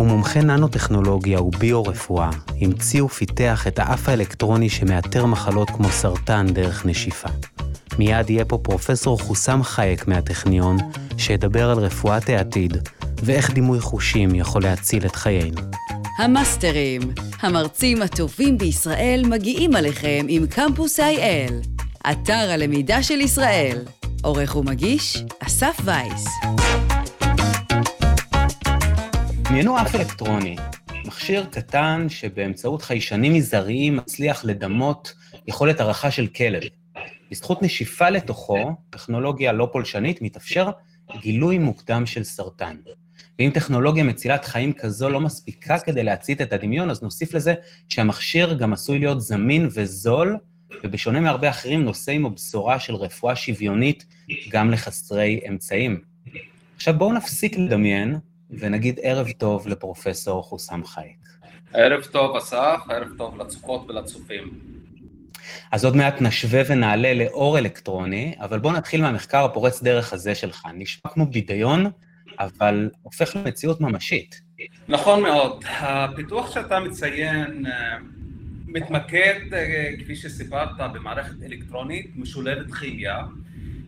שהוא מומחה ננו-טכנולוגיה וביו-רפואה, המציא ופיתח את האף האלקטרוני שמאתר מחלות כמו סרטן דרך נשיפה. מיד יהיה פה פרופסור חוסם חייק מהטכניון, שידבר על רפואת העתיד, ואיך דימוי חושים יכול להציל את חיינו. המאסטרים, המרצים הטובים בישראל מגיעים עליכם עם קמפוס IL, אתר הלמידה של ישראל. עורך ומגיש, אסף וייס. דמיינו אף אלקטרוני, מכשיר קטן שבאמצעות חיישנים מזעריים מצליח לדמות יכולת הערכה של כלב. בזכות נשיפה לתוכו, טכנולוגיה לא פולשנית, מתאפשר גילוי מוקדם של סרטן. ואם טכנולוגיה מצילת חיים כזו לא מספיקה כדי להצית את הדמיון, אז נוסיף לזה שהמכשיר גם עשוי להיות זמין וזול, ובשונה מהרבה אחרים, נושא עמו בשורה של רפואה שוויונית גם לחסרי אמצעים. עכשיו בואו נפסיק לדמיין, ונגיד ערב טוב לפרופסור חוסם חייק. ערב טוב, אסף, ערב טוב לצופות ולצופים. אז עוד מעט נשווה ונעלה לאור אלקטרוני, אבל בואו נתחיל מהמחקר הפורץ דרך הזה שלך. נשמע כמו בידיון, אבל הופך למציאות ממשית. נכון מאוד. הפיתוח שאתה מציין אה, מתמקד, אה, כפי שסיפרת, במערכת אלקטרונית משולבת כימיה,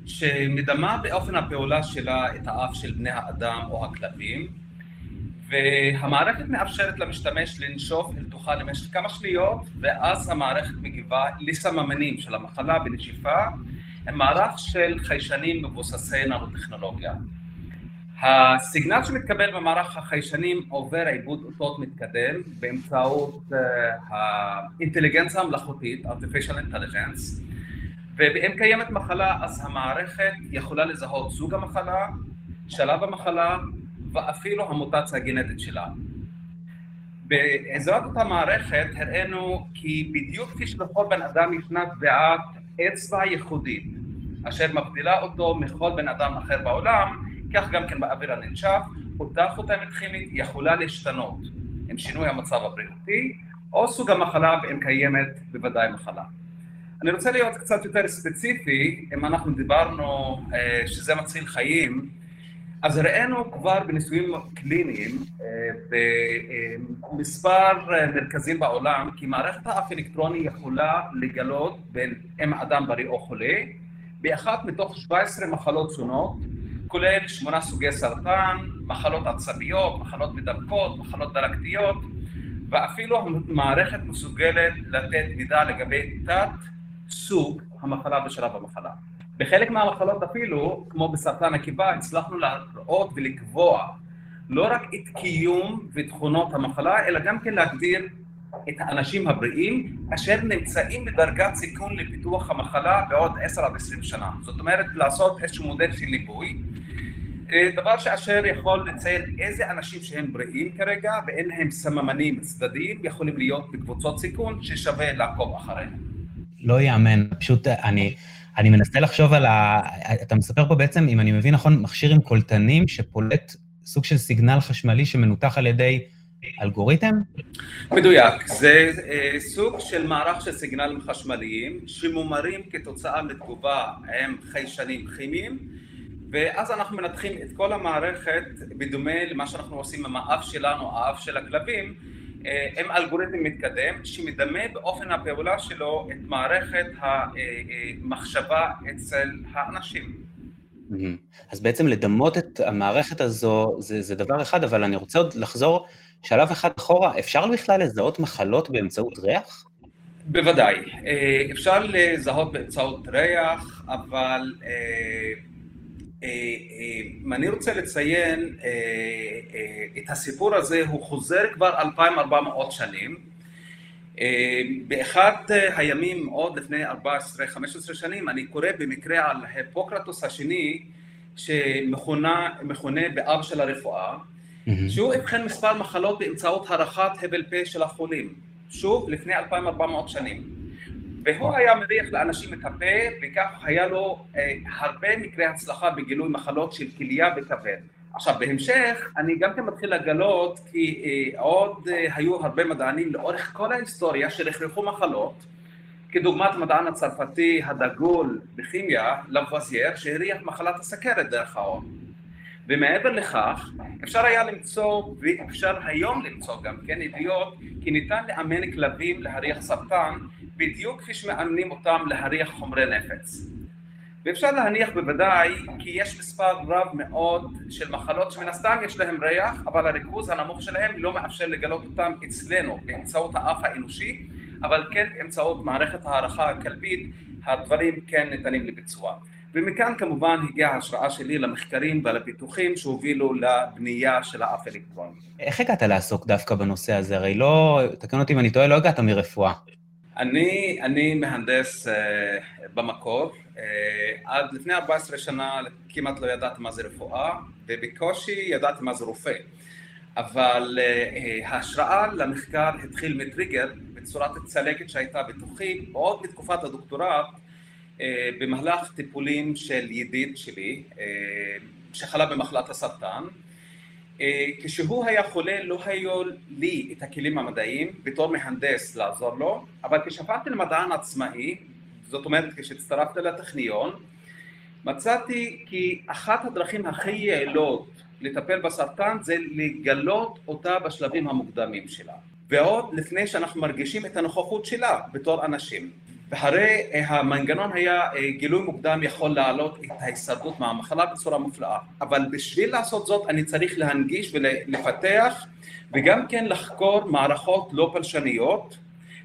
שמדמה באופן הפעולה שלה את האף של בני האדם או הכלבים, והמערכת מאפשרת למשתמש לנשוף אל תוכה למשך כמה שניות, ואז המערכת מגיבה לסממנים של המחלה בנשיפה, עם מערך של חיישנים מבוססי ננו-טכנולוגיה. הסיגנל שמתקבל במערך החיישנים עובר עיבוד אותות מתקדם באמצעות uh, האינטליגנציה המלאכותית, artificial intelligence, ואם קיימת מחלה אז המערכת יכולה לזהות סוג המחלה, שלב המחלה ואפילו המוטציה הגנטית שלה. בעזרת אותה מערכת הראינו כי בדיוק כפי שלכל בן אדם ישנה טביעת אצבע ייחודית אשר מבדילה אותו מכל בן אדם אחר בעולם, כך גם כן באוויר הננשף, אותה חותמת כימית יכולה להשתנות עם שינוי המצב הבריאותי או סוג המחלה ואם קיימת בוודאי מחלה. אני רוצה להיות קצת יותר ספציפי, אם אנחנו דיברנו אה, שזה מציל חיים, אז ראינו כבר בניסויים קליניים אה, במספר מרכזים בעולם כי מערכת האף אלקטרוני יכולה לגלות בין אם אדם בריא או חולה באחת מתוך 17 מחלות שונות כולל שמונה סוגי סרטן, מחלות עצביות, מחלות מדבקות, מחלות דלקתיות ואפילו המערכת מסוגלת לתת מידע לגבי תת סוג המחלה ושלב המחלה. בחלק מהמחלות אפילו, כמו בסרטן הקיבה, הצלחנו לראות ולקבוע לא רק את קיום ותכונות המחלה, אלא גם כן להגדיר את האנשים הבריאים אשר נמצאים בדרגת סיכון לפיתוח המחלה בעוד 10 עד 20 שנה. זאת אומרת, לעשות איזשהו מודל של ליווי, אה, דבר שאשר יכול לציין איזה אנשים שהם בריאים כרגע ואין להם סממנים צדדיים יכולים להיות בקבוצות סיכון ששווה לעקוב אחריהם. לא ייאמן, פשוט אני... אני מנסה לחשוב על ה... אתה מספר פה בעצם, אם אני מבין נכון, מכשיר עם קולטנים שפולט סוג של סיגנל חשמלי שמנותח על ידי אלגוריתם? מדויק. זה אה, סוג של מערך של סיגנלים חשמליים שמומרים כתוצאה מתגובה עם חיישנים כימיים, ואז אנחנו מנתחים את כל המערכת בדומה למה שאנחנו עושים עם האף שלנו, האף של הכלבים, אה, עם אלגוריתם מתקדם שמדמה באופן הפעולה שלו את מערכת המחשבה אצל האנשים. אז בעצם לדמות את המערכת הזו זה, זה דבר אחד, אבל אני רוצה עוד לחזור שלב אחד אחורה. אפשר בכלל לזהות מחלות באמצעות ריח? בוודאי. אה, אפשר לזהות באמצעות ריח, אבל אה, אה, אה, אני רוצה לציין, אה, את הסיפור הזה, הוא חוזר כבר 2,400 שנים. באחד הימים, עוד לפני 14-15 שנים, אני קורא במקרה על היפוקרטוס השני, שמכונה באב של הרפואה, שהוא אבחן מספר מחלות באמצעות הערכת הבל פה של החולים. שוב, לפני 2,400 שנים. והוא היה מריח לאנשים את הפה, וכך היה לו אה, הרבה מקרי הצלחה בגילוי מחלות של כליה וכבד. עכשיו בהמשך אני גם כן מתחיל לגלות כי אה, עוד אה, היו הרבה מדענים לאורך כל ההיסטוריה שהכרחו מחלות כדוגמת המדען הצרפתי הדגול בכימיה, לבואזייר, שהריח מחלת הסכרת דרך האור. ומעבר לכך, אפשר היה למצוא, ואפשר היום למצוא גם כן עדויות, כי ניתן לאמן כלבים להריח סרטן, בדיוק כפי שמאמנים אותם להריח חומרי נפץ. ואפשר להניח בוודאי כי יש מספר רב מאוד של מחלות שמן הסתם יש להם ריח, אבל הריכוז הנמוך שלהם לא מאפשר לגלות אותם אצלנו באמצעות האף האנושי, אבל כן באמצעות מערכת הערכה הכלבית, הדברים כן ניתנים לביצוע. ומכאן כמובן הגיעה ההשראה שלי למחקרים ולפיתוחים שהובילו לבנייה של האף אלקטרוני. איך הגעת לעסוק דווקא בנושא הזה? הרי לא, תקן אותי אם אני טועה, לא הגעת מרפואה. אני, אני מהנדס uh, במקור, uh, עד לפני 14 שנה כמעט לא ידעתי מה זה רפואה, ובקושי ידעתי מה זה רופא. אבל uh, ההשראה למחקר התחיל מטריגר בצורת צלקת שהייתה בתוכי עוד בתקופת הדוקטורט אה, במהלך טיפולים של ידיד שלי אה, שחלה במחלת הסרטן אה, כשהוא היה חולה לא היו לי את הכלים המדעיים בתור מהנדס לעזור לו אבל כשהפכתי למדען עצמאי זאת אומרת כשהצטרפתי לטכניון מצאתי כי אחת הדרכים הכי יעילות לטפל בסרטן זה לגלות אותה בשלבים המוקדמים שלה. ועוד לפני שאנחנו מרגישים את הנוכחות שלה בתור אנשים והרי אה, המנגנון היה אה, גילוי מוקדם יכול להעלות את ההישרדות מהמחלה בצורה מופלאה. אבל בשביל לעשות זאת אני צריך להנגיש ולפתח וגם כן לחקור מערכות לא פלשניות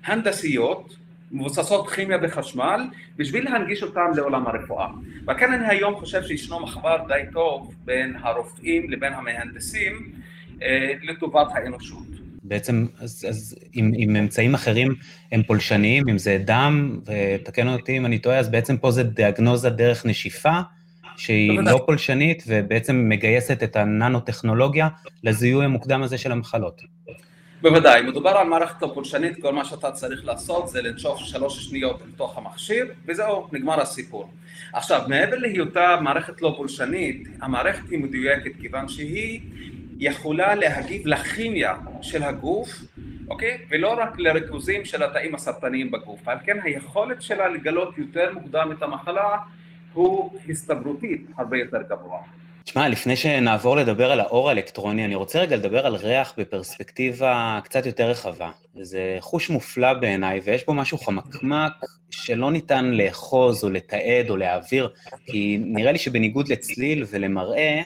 הנדסיות מבוססות כימיה וחשמל בשביל להנגיש אותם לעולם הרפואה. וכן אני היום חושב שישנו מחבר די טוב בין הרופאים לבין המהנדסים אה, לטובת האנושות בעצם, אז, אז עם, עם אמצעים אחרים הם פולשניים, אם זה דם, ותקן אותי אם אני טועה, אז בעצם פה זה דיאגנוזה דרך נשיפה, שהיא לא פולשנית, ובעצם מגייסת את הננו-טכנולוגיה לזיהוי המוקדם הזה של המחלות. בוודאי, מדובר על מערכת לא פולשנית, כל מה שאתה צריך לעשות זה לנשוף שלוש שניות לתוך המכשיר, וזהו, נגמר הסיפור. עכשיו, מעבר להיותה מערכת לא פולשנית, המערכת היא מדויקת, כיוון שהיא יכולה להגיב לכימיה של הגוף, אוקיי? ולא רק לריכוזים של התאים הסרטניים בגוף. על כן היכולת שלה לגלות יותר מוקדם את המחלה הוא הסתברותית הרבה יותר גבוה. תשמע, לפני שנעבור לדבר על האור האלקטרוני, אני רוצה רגע לדבר על ריח בפרספקטיבה קצת יותר רחבה. זה חוש מופלא בעיניי, ויש בו משהו חמקמק שלא ניתן לאחוז או לתעד או להעביר, כי נראה לי שבניגוד לצליל ולמראה,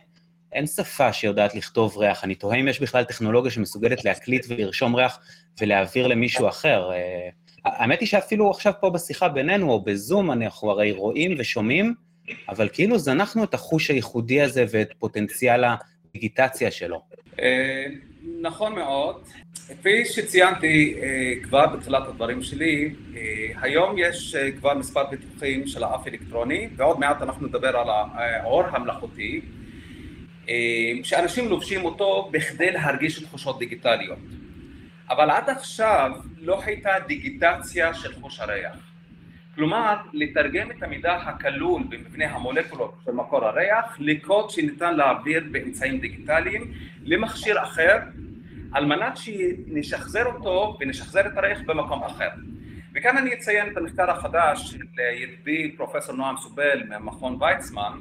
אין שפה שיודעת לכתוב ריח. אני תוהה אם יש בכלל טכנולוגיה שמסוגלת להקליט ולרשום ריח ולהעביר למישהו אחר. אה, האמת היא שאפילו עכשיו פה בשיחה בינינו, או בזום, אנחנו הרי רואים ושומעים, אבל כאילו זנחנו את החוש הייחודי הזה ואת פוטנציאל הדיגיטציה שלו. אה, נכון מאוד. כפי שציינתי אה, כבר בתחילת הדברים שלי, היום יש כבר מספר פיתוחים של האף אלקטרוני, ועוד מעט אנחנו נדבר על האור המלאכותי. אה, שאנשים לובשים אותו בכדי להרגיש תחושות דיגיטליות. אבל עד עכשיו לא הייתה דיגיטציה של חוש הריח. כלומר, לתרגם את המידע הכלול במבנה המולקולות של מקור הריח לקוד שניתן להעביר באמצעים דיגיטליים למכשיר אחר על מנת שנשחזר אותו ונשחזר את הריח במקום אחר. וכאן אני אציין את המחקר החדש של ידידי פרופסור נועם סובל ממכון ויצמן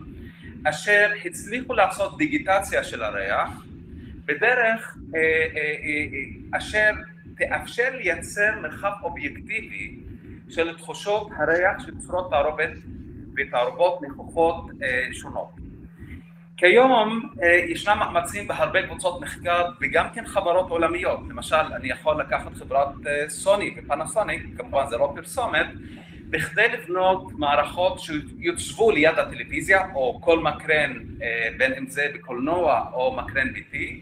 אשר הצליחו לעשות דיגיטציה של הריח בדרך אה, אה, אה, אשר תאפשר לייצר מרחב אובייקטיבי של תחושות הריח של צורות תערובת ותערובות נכוחות שונות. כיום ישנם מאמצים בהרבה קבוצות מחקר וגם כן חברות עולמיות, למשל אני יכול לקחת חברת סוני ופנסוניק, כמובן זה לא פרסומת, בכדי לבנות מערכות שיוצבו ליד הטלוויזיה או כל מקרן אה, בין אם זה בקולנוע או מקרן ביתי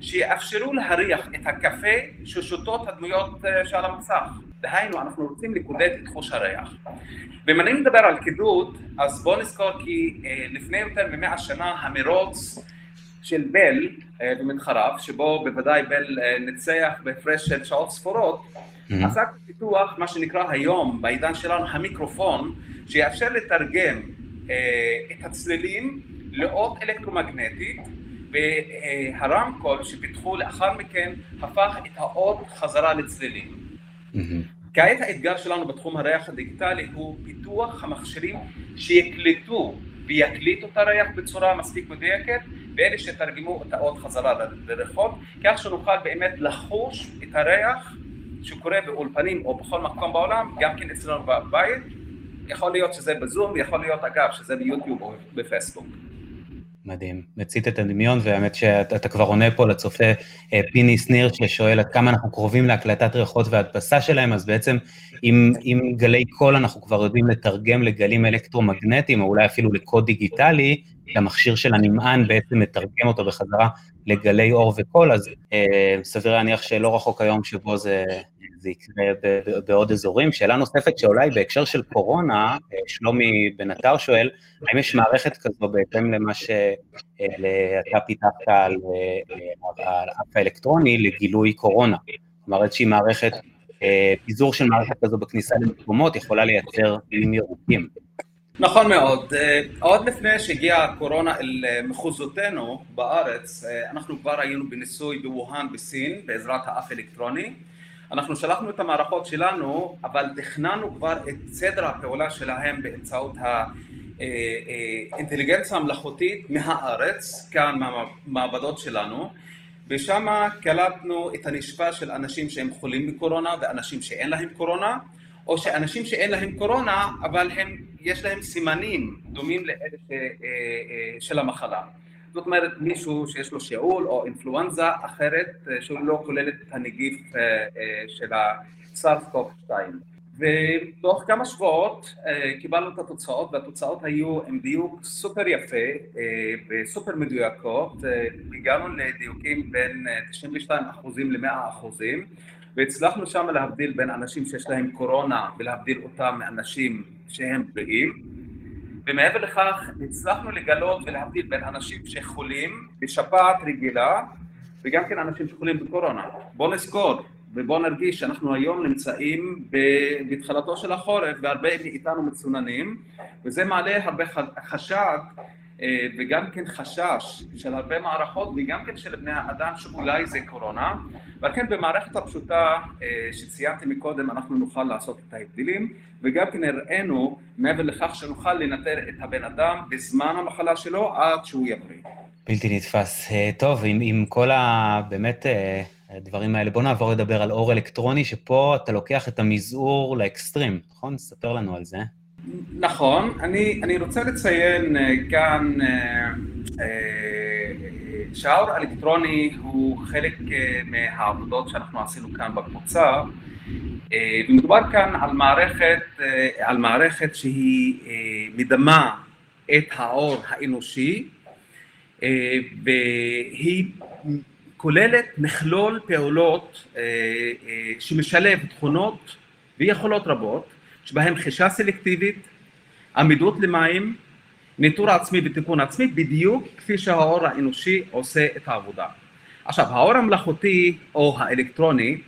שיאפשרו להריח את הקפה ששותות הדמויות אה, שעל המסך. דהיינו אנחנו רוצים לקודד את חוש הריח. ואם אני מדבר על קידוד אז בואו נזכור כי אה, לפני יותר ממאה שנה המרוץ של בל ומתחריו שבו בוודאי בל ניצח בהפרש של שעות ספורות mm-hmm. עסק בפיתוח מה שנקרא היום בעידן שלנו המיקרופון שיאפשר לתרגם אה, את הצלילים לאות אלקטרומגנטית והרמקול שפיתחו לאחר מכן הפך את האות חזרה לצלילים. Mm-hmm. כעת האתגר שלנו בתחום הריח הדיגיטלי הוא פיתוח המכשירים שיקלטו ויקליטו את הריח בצורה מספיק מדויקת ואלה שתרגמו את האות חזרה לריחות, כך שנוכל באמת לחוש את הריח שקורה באולפנים או בכל מקום בעולם, גם כן אצלנו בבית, יכול להיות שזה בזום, יכול להיות אגב שזה ביוטיוב או בפייסבוק. מדהים, מצית את הדמיון, והאמת שאתה כבר עונה פה לצופה אה, פיני שניר ששואל עד כמה אנחנו קרובים להקלטת ריחות והדפסה שלהם, אז בעצם עם, עם גלי קול אנחנו כבר יודעים לתרגם לגלים אלקטרומגנטיים, או אולי אפילו לקוד דיגיטלי, המכשיר של הנמען בעצם מתרגם אותו בחזרה לגלי אור וקול, אז אה, סביר להניח שלא רחוק היום שבו זה, זה יקרה בעוד אזורים. שאלה נוספת שאולי בהקשר של קורונה, אה, שלומי בן עטר שואל, האם יש מערכת כזו בהתאם למה שאתה פיתחת על האף האלקטרוני לגילוי קורונה? כלומר איזושהי מערכת, אה, פיזור של מערכת כזו בכניסה למקומות יכולה לייצר גילים ירוקים. נכון מאוד. אה, עוד לפני שהגיעה הקורונה אל מחוזותינו בארץ, אנחנו כבר היינו בניסוי בווהאן בסין בעזרת האף האלקטרוני. אנחנו שלחנו את המערכות שלנו, אבל תכננו כבר את סדר הפעולה שלהם באמצעות האינטליגנציה המלאכותית מהארץ, כאן מהמעבדות שלנו, ושם קלטנו את הנשפה של אנשים שהם חולים בקורונה ואנשים שאין להם קורונה, או שאנשים שאין להם קורונה, אבל הם, יש להם סימנים דומים לאלה של המחלה. זאת אומרת מישהו שיש לו שאול או אינפלואנזה אחרת אה, שהוא לא כולל את הנגיף אה, אה, של הסארס קוב 2 ותוך כמה שבועות קיבלנו את התוצאות והתוצאות היו עם דיוק סופר יפה וסופר מדויקות. הגענו לדיוקים בין 92 אחוזים ל-100 אחוזים והצלחנו שם להבדיל בין אנשים שיש להם קורונה ולהבדיל אותם מאנשים שהם בריאים ומעבר לכך הצלחנו לגלות ולהבדיל בין אנשים שחולים בשפעת רגילה וגם כן אנשים שחולים בקורונה. בואו נזכור ובואו נרגיש שאנחנו היום נמצאים בתחילתו של החורף והרבה מאיתנו מצוננים וזה מעלה הרבה חשד וגם כן חשש של הרבה מערכות וגם כן של בני האדם שאולי זה קורונה ועל כן במערכת הפשוטה אה, שציינתי מקודם אנחנו נוכל לעשות את ההבדלים וגם כן הראינו מעבר לכך שנוכל לנטר את הבן אדם בזמן המחלה שלו עד שהוא יבריא. בלתי נתפס. אה, טוב, עם, עם כל ה... באמת הדברים האלה, בוא נעבור לדבר על אור אלקטרוני, שפה אתה לוקח את המזעור לאקסטרים, נכון? ספר לנו על זה. נכון, אני, אני רוצה לציין אה, כאן אה, אה, שהאור האלקטרוני הוא חלק מהעבודות שאנחנו עשינו כאן בקבוצה ומדובר כאן על מערכת, על מערכת שהיא מדמה את האור האנושי והיא כוללת מכלול פעולות שמשלב תכונות ויכולות רבות שבהם חישה סלקטיבית, עמידות למים, ניטור עצמי ותיקון עצמי, בדיוק כפי שהאור האנושי עושה את העבודה. עכשיו, האור המלאכותי או האלקטרוני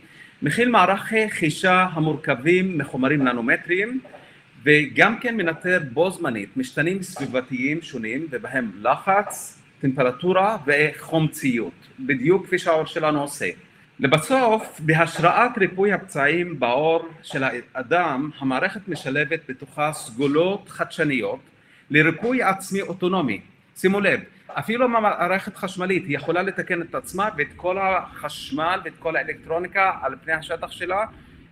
מכיל מערכי חישה המורכבים מחומרים ננומטריים וגם כן מנטר בו זמנית משתנים סביבתיים שונים ובהם לחץ, טמפרטורה וחומציות, בדיוק כפי שהאור שלנו עושה. לבסוף, בהשראת ריפוי הפצעים בעור של האדם, המערכת משלבת בתוכה סגולות חדשניות לריפוי עצמי אוטונומי. שימו לב, אפילו מערכת חשמלית היא יכולה לתקן את עצמה ואת כל החשמל ואת כל האלקטרוניקה על פני השטח שלה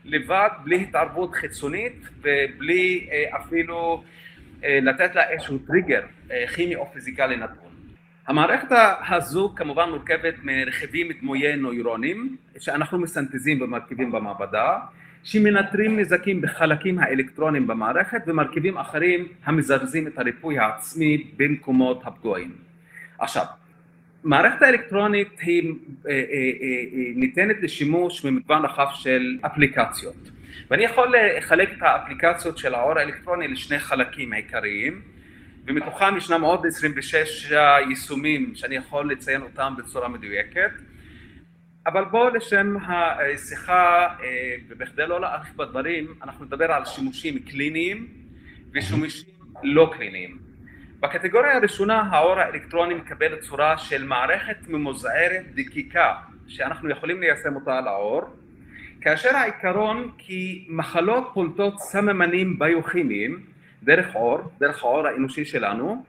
לבד, בלי התערבות חיצונית ובלי אה, אפילו אה, לתת לה איזשהו טריגר אה, כימי או פיזיקלי נתון. המערכת הזו כמובן מורכבת מרכיבים דמויי נוירונים שאנחנו מסנטזים ומרכיבים במעבדה שמנטרים נזקים בחלקים האלקטרונים במערכת ומרכיבים אחרים המזרזים את הריפוי העצמי במקומות הפגועים. עכשיו, מערכת האלקטרונית היא אה, אה, אה, ניתנת לשימוש במגוון רחב של אפליקציות ואני יכול לחלק את האפליקציות של האור האלקטרוני לשני חלקים עיקריים ומתוכם ישנם עוד 26 יישומים שאני יכול לציין אותם בצורה מדויקת. אבל בואו לשם השיחה אה, ובכדי לא להרחיב בדברים אנחנו נדבר על שימושים קליניים ושימושים לא קליניים. בקטגוריה הראשונה האור האלקטרוני מקבל צורה של מערכת ממוזערת דקיקה שאנחנו יכולים ליישם אותה על האור כאשר העיקרון כי מחלות פולטות סממנים ביוכימיים דרך אור, דרך האור האנושי שלנו,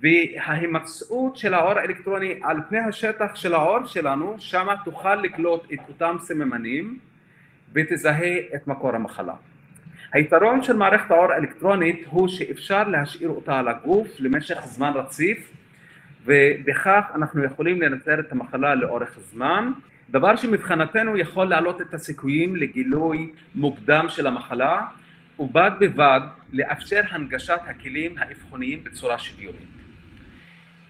וההימצאות של האור האלקטרוני על פני השטח של האור שלנו, שם תוכל לקלוט את אותם סממנים ותזהה את מקור המחלה. היתרון של מערכת האור האלקטרונית הוא שאפשר להשאיר אותה על הגוף למשך זמן רציף ובכך אנחנו יכולים לנטר את המחלה לאורך זמן, דבר שמבחינתנו יכול להעלות את הסיכויים לגילוי מוקדם של המחלה ובד בבד לאפשר הנגשת הכלים האבחוניים בצורה שוויונית.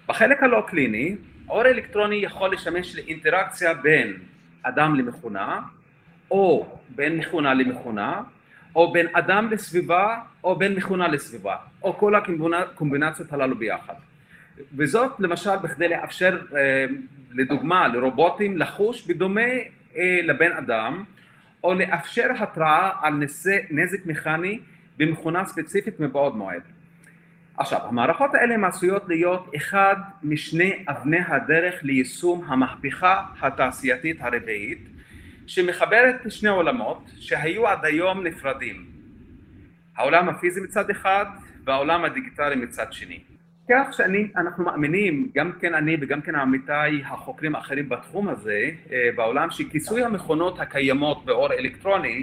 בחלק הלא קליני, אור אלקטרוני יכול לשמש לאינטראקציה בין אדם למכונה או בין מכונה למכונה או בין אדם לסביבה או בין מכונה לסביבה או כל הקומבינציות הללו ביחד וזאת למשל בכדי לאפשר אה, לדוגמה לרובוטים לחוש בדומה אה, לבן אדם או לאפשר התראה על נזק מכני במכונה ספציפית מבעוד מועד. עכשיו המערכות האלה עשויות להיות אחד משני אבני הדרך ליישום המהפכה התעשייתית הרביעית שמחברת שני עולמות שהיו עד היום נפרדים העולם הפיזי מצד אחד והעולם הדיגיטלי מצד שני כך שאנחנו מאמינים, גם כן אני וגם כן עמיתיי החוקרים האחרים בתחום הזה אה, בעולם, שכיסוי המכונות הקיימות באור אלקטרוני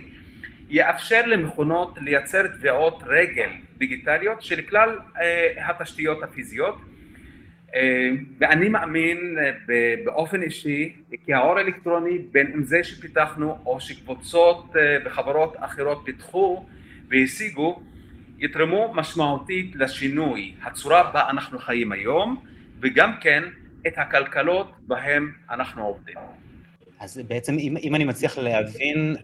יאפשר למכונות לייצר תביעות רגל דיגיטליות של כלל אה, התשתיות הפיזיות. אה, ואני מאמין באופן אישי כי האור האלקטרוני בין אם זה שפיתחנו או שקבוצות וחברות אחרות פיתחו והשיגו יתרמו משמעותית לשינוי הצורה בה אנחנו חיים היום וגם כן את הכלכלות בהם אנחנו עובדים. אז בעצם אם, אם אני מצליח להבין,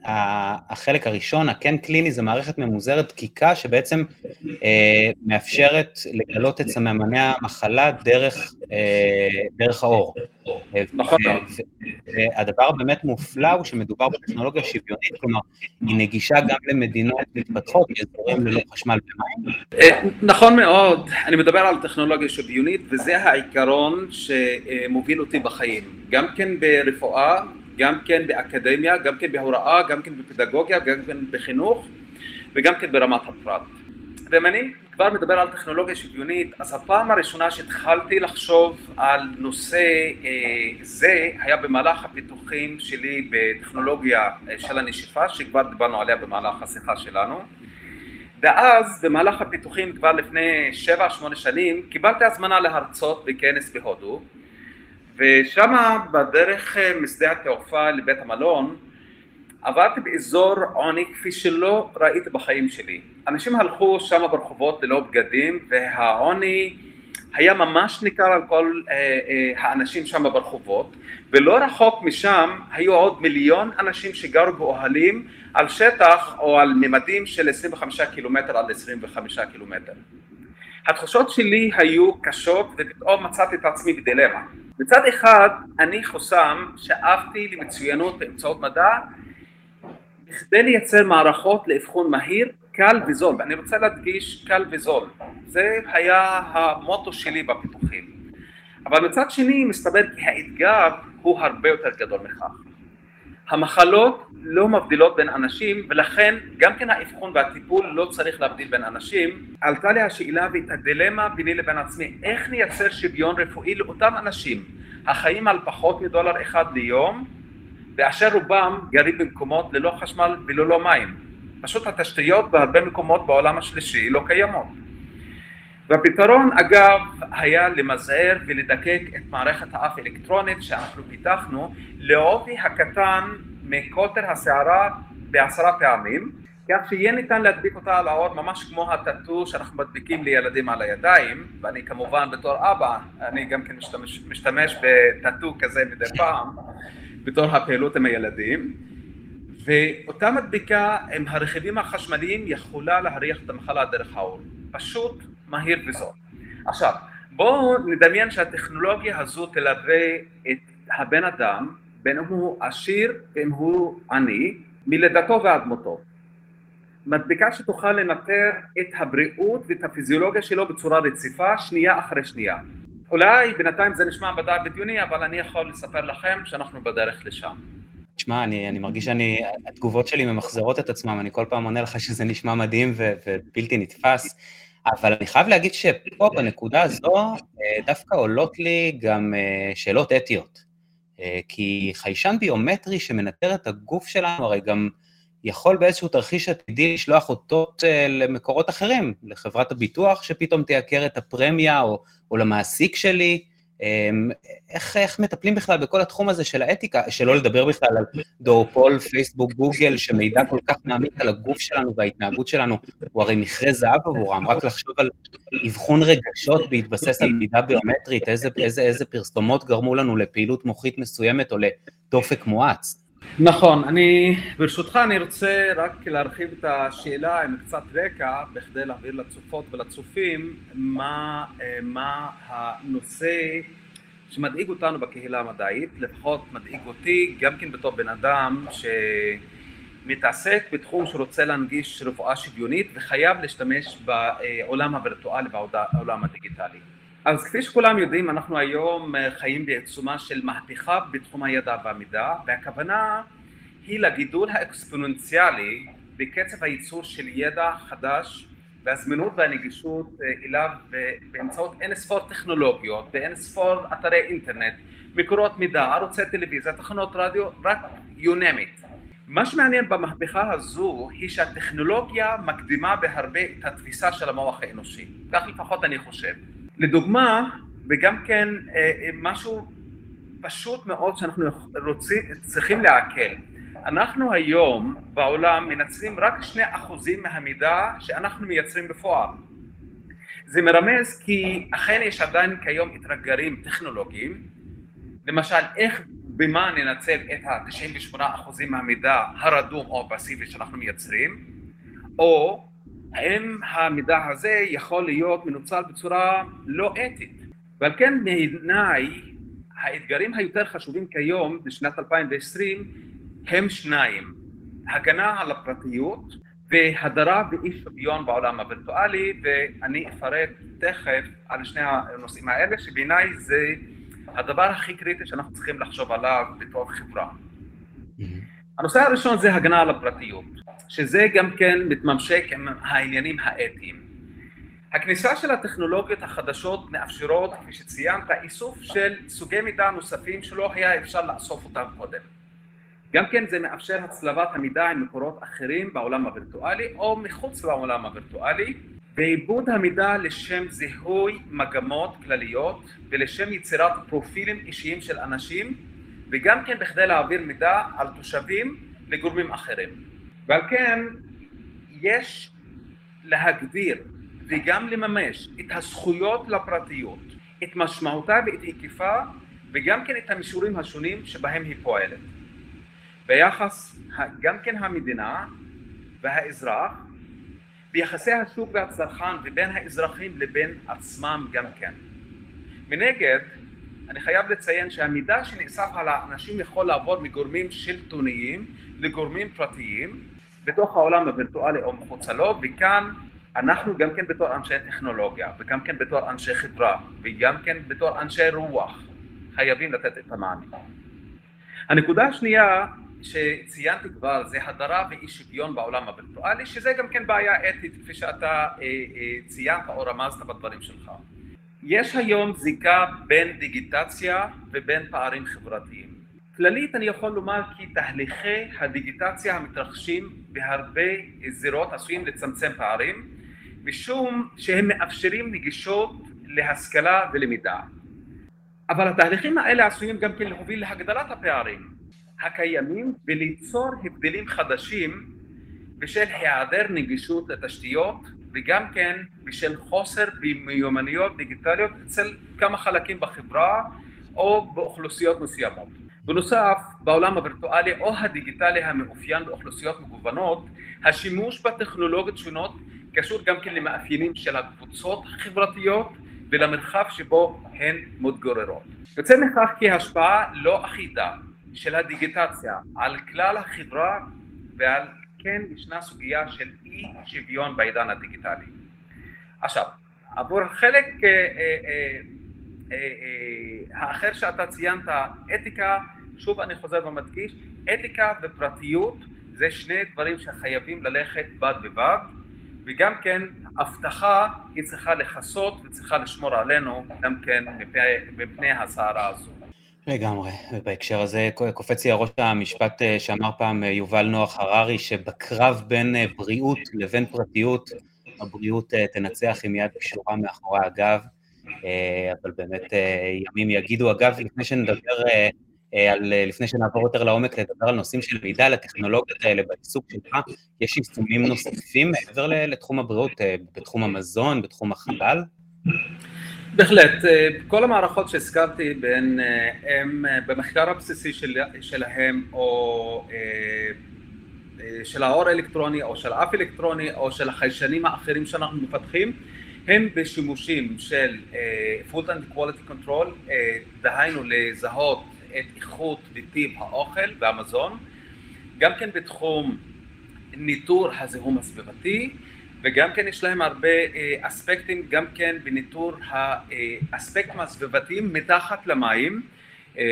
החלק הראשון, הכן קליני, זה מערכת ממוזרת דקיקה שבעצם אה, מאפשרת לגלות את סממני המחלה דרך, אה, דרך האור. נכון. והדבר הבאמת מופלא הוא שמדובר בטכנולוגיה שוויונית, כלומר, היא נגישה גם למדינות מתפתחות, לאזורים ללא חשמל ומים. אה, נכון מאוד, אני מדבר על טכנולוגיה שוויונית, וזה העיקרון שמוביל אותי בחיים. גם כן ברפואה, גם כן באקדמיה, גם כן בהוראה, גם כן בפדגוגיה, גם כן בחינוך וגם כן ברמת הפרט. ואם אני כבר מדבר על טכנולוגיה שוויונית, אז הפעם הראשונה שהתחלתי לחשוב על נושא אה, זה היה במהלך הפיתוחים שלי בטכנולוגיה אה, של הנשיפה, שכבר דיברנו עליה במהלך השיחה שלנו. ואז במהלך הפיתוחים כבר לפני שבע שמונה שנים קיבלתי הזמנה להרצות בכנס בהודו ושם בדרך אה, משדה התעופה לבית המלון עברתי באזור עוני כפי שלא ראיתי בחיים שלי. אנשים הלכו שם ברחובות ללא בגדים והעוני היה ממש ניכר על כל אה, אה, האנשים שם ברחובות ולא רחוק משם היו עוד מיליון אנשים שגרו באוהלים על שטח או על ממדים של 25 קילומטר על 25 קילומטר. התחושות שלי היו קשות ופתאום מצאתי את עצמי בדילמה מצד אחד אני חוסם שאפתי למצוינות באמצעות מדע בכדי לייצר מערכות לאבחון מהיר, קל וזול, ואני רוצה להדגיש קל וזול, זה היה המוטו שלי בפיתוחים, אבל מצד שני מסתבר כי האתגר הוא הרבה יותר גדול מכך. המחלות לא מבדילות בין אנשים ולכן גם כן האבחון והטיפול לא צריך להבדיל בין אנשים. עלתה לי השאלה ואת הדילמה ביני לבין עצמי. איך נייצר שוויון רפואי לאותם אנשים? החיים על פחות מדולר אחד ליום ואשר רובם גרים במקומות ללא חשמל וללא מים. פשוט התשתיות בהרבה מקומות בעולם השלישי לא קיימות. והפתרון אגב היה למזער ולדקק את מערכת האף האלקטרונית שאנחנו פיתחנו לעובי הקטן מקוטר השערה בעשרה פעמים כך שיהיה ניתן להדביק אותה על האור ממש כמו הטאטו שאנחנו מדביקים לילדים על הידיים ואני כמובן בתור אבא אני גם כן משתמש, משתמש בטאטו כזה מדי פעם בתור הפעילות עם הילדים ואותה מדביקה עם הרכיבים החשמליים יכולה להריח את המחלה דרך האור פשוט מהיר וזול. עכשיו, בואו נדמיין שהטכנולוגיה הזו תלווה את הבן אדם, בין אם הוא עשיר ואם הוא עני, מלידתו ועד מותו. מדבקה שתוכל לנטר את הבריאות ואת הפיזיולוגיה שלו בצורה רציפה, שנייה אחרי שנייה. אולי בינתיים זה נשמע מדע בדיוני, אבל אני יכול לספר לכם שאנחנו בדרך לשם. תשמע, אני, אני מרגיש שאני, התגובות שלי ממחזרות את עצמם, אני כל פעם עונה לך שזה נשמע מדהים ו, ובלתי נתפס. אבל אני חייב להגיד שפה, בנקודה הזו, דווקא עולות לי גם שאלות אתיות. כי חיישן ביומטרי שמנטר את הגוף שלנו, הרי גם יכול באיזשהו תרחיש עתידי לשלוח אותות למקורות אחרים, לחברת הביטוח שפתאום תייקר את הפרמיה, או, או למעסיק שלי. אמ, איך, איך מטפלים בכלל בכל התחום הזה של האתיקה, שלא לדבר בכלל על דואופול, פייסבוק, גוגל, שמידע כל כך מעמיק על הגוף שלנו וההתנהגות שלנו, הוא הרי מכרה זהב עבורם, רק לחשוב על אבחון רגשות בהתבסס על מידע ביומטרית, איזה, איזה, איזה פרסומות גרמו לנו לפעילות מוחית מסוימת או לדופק מואץ. נכון, אני, ברשותך אני רוצה רק להרחיב את השאלה עם קצת רקע בכדי להעביר לצופות ולצופים מה, אה, מה הנושא שמדאיג אותנו בקהילה המדעית, לפחות מדאיג אותי גם כן בתור בן אדם שמתעסק בתחום שרוצה להנגיש רפואה שוויונית וחייב להשתמש בעולם הווירטואלי והעולם הדיגיטלי. אז כפי שכולם יודעים, אנחנו היום אה, חיים בעיצומה של מהפכה בתחום הידע והמידע, והכוונה היא לגידול האקספוננציאלי בקצב הייצור של ידע חדש והזמינות והנגישות אה, אליו באמצעות אין ספור טכנולוגיות ואין ספור אתרי אינטרנט, מקורות מידע, ערוצי טלוויזיה, תחנות רדיו, רק you name it. מה שמעניין במהפכה הזו היא שהטכנולוגיה מקדימה בהרבה את התפיסה של המוח האנושי, כך לפחות אני חושב. לדוגמה, וגם כן אה, אה, משהו פשוט מאוד שאנחנו רוצים, צריכים לעכל. אנחנו היום בעולם מנצלים רק שני אחוזים מהמידע שאנחנו מייצרים בפועל. זה מרמז כי אכן יש עדיין כיום אתגרים טכנולוגיים, למשל איך, במה ננצל את ה-98 אחוזים מהמידע הרדום או הפסיבי שאנחנו מייצרים, או האם המידע הזה יכול להיות מנוצל בצורה לא אתית ועל כן בעיניי האתגרים היותר חשובים כיום בשנת 2020 הם שניים הגנה על הפרטיות והדרה ואי שוויון בעולם הווירטואלי ואני אפרט תכף על שני הנושאים האלה שבעיניי זה הדבר הכי קריטי שאנחנו צריכים לחשוב עליו בתור חברה. Mm-hmm. הנושא הראשון זה הגנה על הפרטיות. שזה גם כן מתממשק עם העניינים האתיים. הכניסה של הטכנולוגיות החדשות מאפשרות, כפי שציינת, איסוף של סוגי מידע נוספים שלא היה אפשר לאסוף אותם קודם. גם כן זה מאפשר הצלבת המידע עם מקורות אחרים בעולם הווירטואלי או מחוץ לעולם הווירטואלי ועיבוד המידע לשם זיהוי מגמות כלליות ולשם יצירת פרופילים אישיים של אנשים וגם כן בכדי להעביר מידע על תושבים לגורמים אחרים. ועל כן יש להגדיר וגם לממש את הזכויות לפרטיות, את משמעותה ואת היקפה וגם כן את המישורים השונים שבהם היא פועלת. ביחס גם כן המדינה והאזרח, ביחסי השוק והצרכן ובין האזרחים לבין עצמם גם כן. מנגד, אני חייב לציין שהמידע שנאסף על האנשים יכול לעבור מגורמים שלטוניים לגורמים פרטיים בתוך העולם הווירטואלי או מחוצה לו, וכאן אנחנו גם כן בתור אנשי טכנולוגיה, וגם כן בתור אנשי חברה, וגם כן בתור אנשי רוח, חייבים לתת את המענה. הנקודה השנייה שציינתי כבר זה הדרה ואי שוויון בעולם הווירטואלי, שזה גם כן בעיה אתית כפי שאתה אה, אה, ציינת או רמזת בדברים שלך. יש היום זיקה בין דיגיטציה ובין פערים חברתיים. כללית אני יכול לומר כי תהליכי הדיגיטציה המתרחשים בהרבה זירות עשויים לצמצם פערים משום שהם מאפשרים נגישות להשכלה ולמידע. אבל התהליכים האלה עשויים גם כן להוביל להגדלת הפערים הקיימים וליצור הבדלים חדשים בשל היעדר נגישות לתשתיות וגם כן בשל חוסר במיומנויות דיגיטליות אצל כמה חלקים בחברה או באוכלוסיות מסוימות. בנוסף, בעולם הווירטואלי או הדיגיטלי המאופיין באוכלוסיות מגוונות, השימוש בטכנולוגיות שונות קשור גם כן למאפיינים של הקבוצות החברתיות ולמרחב שבו הן מתגוררות. יוצא מכך כי השפעה לא אחידה של הדיגיטציה על כלל החברה ועל כן ישנה סוגיה של אי שוויון בעידן הדיגיטלי. עכשיו, עבור החלק אה, אה, אה, האחר שאתה ציינת, אתיקה שוב אני חוזר ומדגיש, אתיקה ופרטיות זה שני דברים שחייבים ללכת בד בבד וגם כן אבטחה היא צריכה לכסות וצריכה לשמור עלינו גם כן מפני הסערה הזו. לגמרי, ובהקשר הזה קופץ לי הראש המשפט אה, שאמר פעם אה, יובל נוח הררי, שבקרב בין אה, בריאות לבין פרטיות, הבריאות תנצח עם יד קשורה מאחורי הגב, אבל באמת ימים יגידו. אגב, לפני שנדבר על, לפני שנעבור יותר לעומק, לדבר על נושאים של מידע לטכנולוגיות האלה בעיסוק שלך, יש יישומים נוספים מעבר לתחום הבריאות, בתחום המזון, בתחום החלל? בהחלט, אה, כל המערכות שהזכרתי בין אה, הם אה, במחקר הבסיסי של, שלהם או של האור האלקטרוני או של האף אלקטרוני או של החיישנים האחרים שאנחנו מפתחים הם בשימושים של food and quality control, דהיינו לזהות את איכות וטיב האוכל והמזון, גם כן בתחום ניטור הזיהום הסביבתי וגם כן יש להם הרבה אה, אספקטים, גם כן בניטור האספקטים הסביבתיים מתחת למים, אה,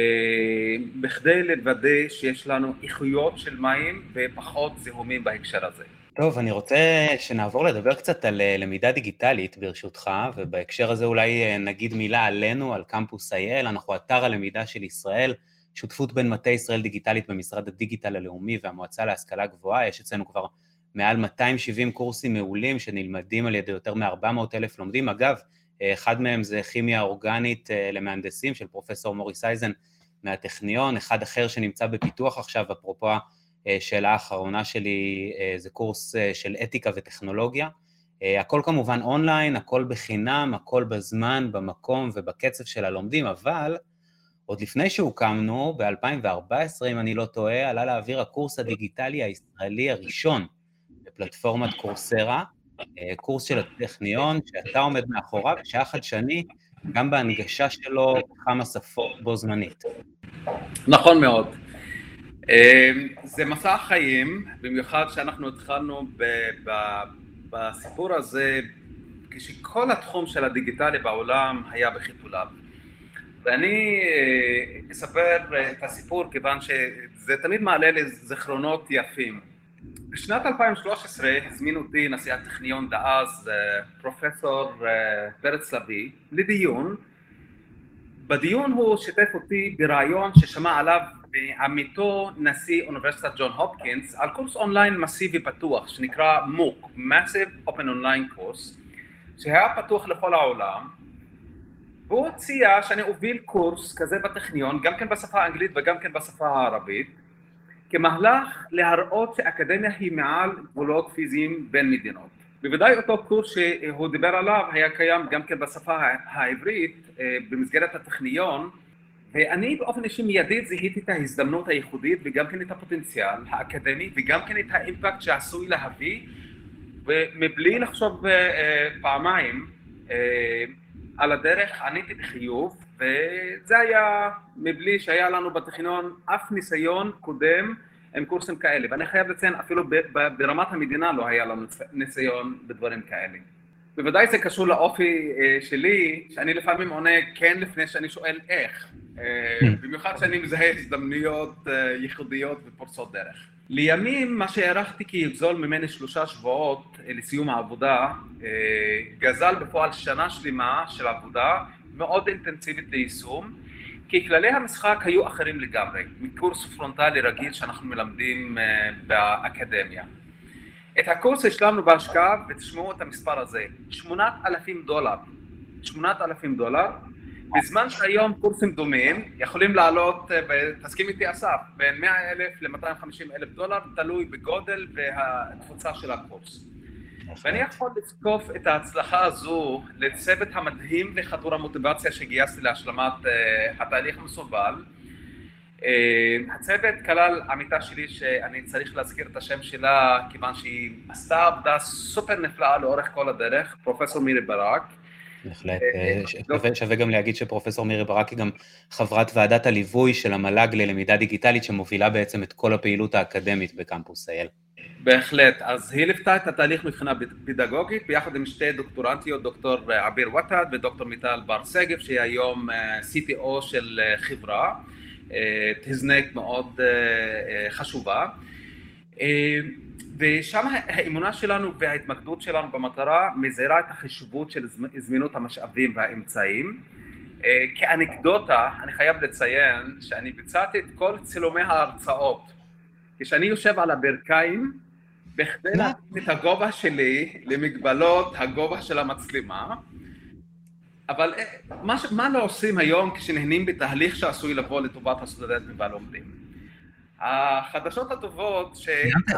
בכדי לוודא שיש לנו איכויות של מים ופחות זיהומים בהקשר הזה. טוב, אני רוצה שנעבור לדבר קצת על אה, למידה דיגיטלית, ברשותך, ובהקשר הזה אולי נגיד מילה עלינו, על קמפוס אייל, אנחנו אתר הלמידה של ישראל, שותפות בין מטה ישראל דיגיטלית במשרד הדיגיטל הלאומי והמועצה להשכלה גבוהה, יש אצלנו כבר מעל 270 קורסים מעולים שנלמדים על ידי יותר מ-400 אלף לומדים. אגב, אחד מהם זה כימיה אורגנית אה, למהנדסים של פרופסור מוריס אייזן מהטכניון, אחד אחר שנמצא בפיתוח עכשיו, אפרופו השאלה האחרונה שלי, אה, זה קורס אה, של אתיקה וטכנולוגיה. הכל כמובן אונליין, הכל בחינם, הכל בזמן, במקום ובקצב של הלומדים, אבל עוד לפני שהוקמנו, ב-2014, אם אני לא טועה, עלה לאוויר הקורס הדיגיטלי הישראלי הראשון בפלטפורמת קורסרה, אה, קורס של הטכניון, שאתה עומד מאחוריו, שהיה חדשני גם בהנגשה שלו בכמה שפות בו זמנית. נכון מאוד. אה, זה מסע החיים, במיוחד שאנחנו התחלנו בסיפור הזה, כשכל התחום של הדיגיטלי בעולם היה בחיתוליו. ואני אה, אספר את הסיפור כיוון שזה תמיד מעלה לי זיכרונות יפים. בשנת 2013 הזמין אותי נשיא הטכניון דאז אה, פרופסור אה, פרץ לביא לדיון בדיון הוא שיתף אותי ברעיון ששמע עליו בעמיתו נשיא אוניברסיטת ג'ון הופקינס על קורס אונליין מסיבי פתוח שנקרא מוק, Massive Open Online Course שהיה פתוח לכל העולם והוא הציע שאני אוביל קורס כזה בטכניון גם כן בשפה האנגלית וגם כן בשפה הערבית כמהלך להראות שאקדמיה היא מעל גבולות פיזיים בין מדינות. בוודאי אותו קורס שהוא דיבר עליו היה קיים גם כן בשפה העברית אה, במסגרת הטכניון ואני באופן אישי מיידית זיהיתי את ההזדמנות הייחודית וגם כן את הפוטנציאל האקדמי וגם כן את האימפקט שעשוי להביא ומבלי לחשוב אה, פעמיים אה, על הדרך עניתי בחיוב וזה היה מבלי שהיה לנו בטכניון אף ניסיון קודם עם קורסים כאלה, ואני חייב לציין אפילו ברמת המדינה לא היה לנו ניסיון בדברים כאלה. בוודאי זה קשור לאופי אה, שלי, שאני לפעמים עונה כן לפני שאני שואל איך, אה, hmm. במיוחד שאני מזהה הזדמנויות אה, ייחודיות ופורצות דרך. לימים מה שהערכתי כי יגזול ממני שלושה שבועות לסיום העבודה, גזל בפועל שנה שלמה של עבודה מאוד אינטנסיבית ליישום, כי כללי המשחק היו אחרים לגמרי, מקורס פרונטלי רגיל שאנחנו מלמדים באקדמיה. את הקורס השלמנו בהשקעה, ותשמעו את המספר הזה, 8,000 דולר. 8,000 דולר, בזמן שהיום קורסים דומים יכולים לעלות, אה, תסכים איתי אסף, בין 100 אלף ל-250 אלף דולר, תלוי בגודל והתפוצה של הקורס. ואני יכול לזקוף את ההצלחה הזו לצוות המדהים וחדור המוטיבציה שגייסתי להשלמת uh, התהליך המסובל. Uh, הצוות כלל עמיתה שלי שאני צריך להזכיר את השם שלה כיוון שהיא עשתה עבודה סופר נפלאה לאורך כל הדרך, פרופסור מירי ברק. בהחלט, uh, שווה גם להגיד שפרופסור מירי ברק היא גם חברת ועדת הליווי של המל"ג ללמידה דיגיטלית שמובילה בעצם את כל הפעילות האקדמית בקמפוס אייל. בהחלט, אז היא ליוותה את התהליך מבחינה פדגוגית ביחד עם שתי דוקטורנטיות, דוקטור עביר ותד ודוקטור מיטל בר שגב שהיא היום אה, CTO של אה, חברה, אה, הזנק מאוד חשובה ושם האמונה שלנו וההתמקדות שלנו במטרה מזהירה את החשיבות של זמינות המשאבים והאמצעים. אה, כאנקדוטה, אני חייב לציין שאני ביצעתי את כל צילומי ההרצאות. כשאני יושב על הברכיים, בכדי להתאים את הגובה שלי למגבלות הגובה של המצלמה, אבל אה, מה, מה לא עושים היום כשנהנים בתהליך שעשוי לבוא לטובת הסטודנטים והלומדים? החדשות הטובות ש...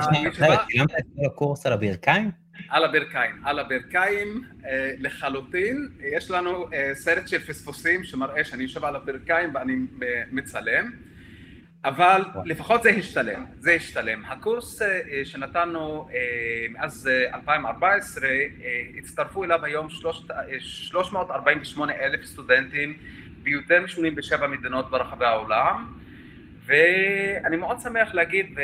צילמת את כל הקורס על הברכיים? על הברכיים, על הברכיים אה, לחלוטין. יש לנו אה, סרט של פספוסים שמראה שאני יושב על הברכיים ואני מצלם. אבל לפחות זה השתלם, זה השתלם. הקורס אה, שנתנו אה, מאז 2014, אה, הצטרפו אליו היום 348 אלף סטודנטים ביותר מ-87 מדינות ברחבי העולם, ואני מאוד שמח להגיד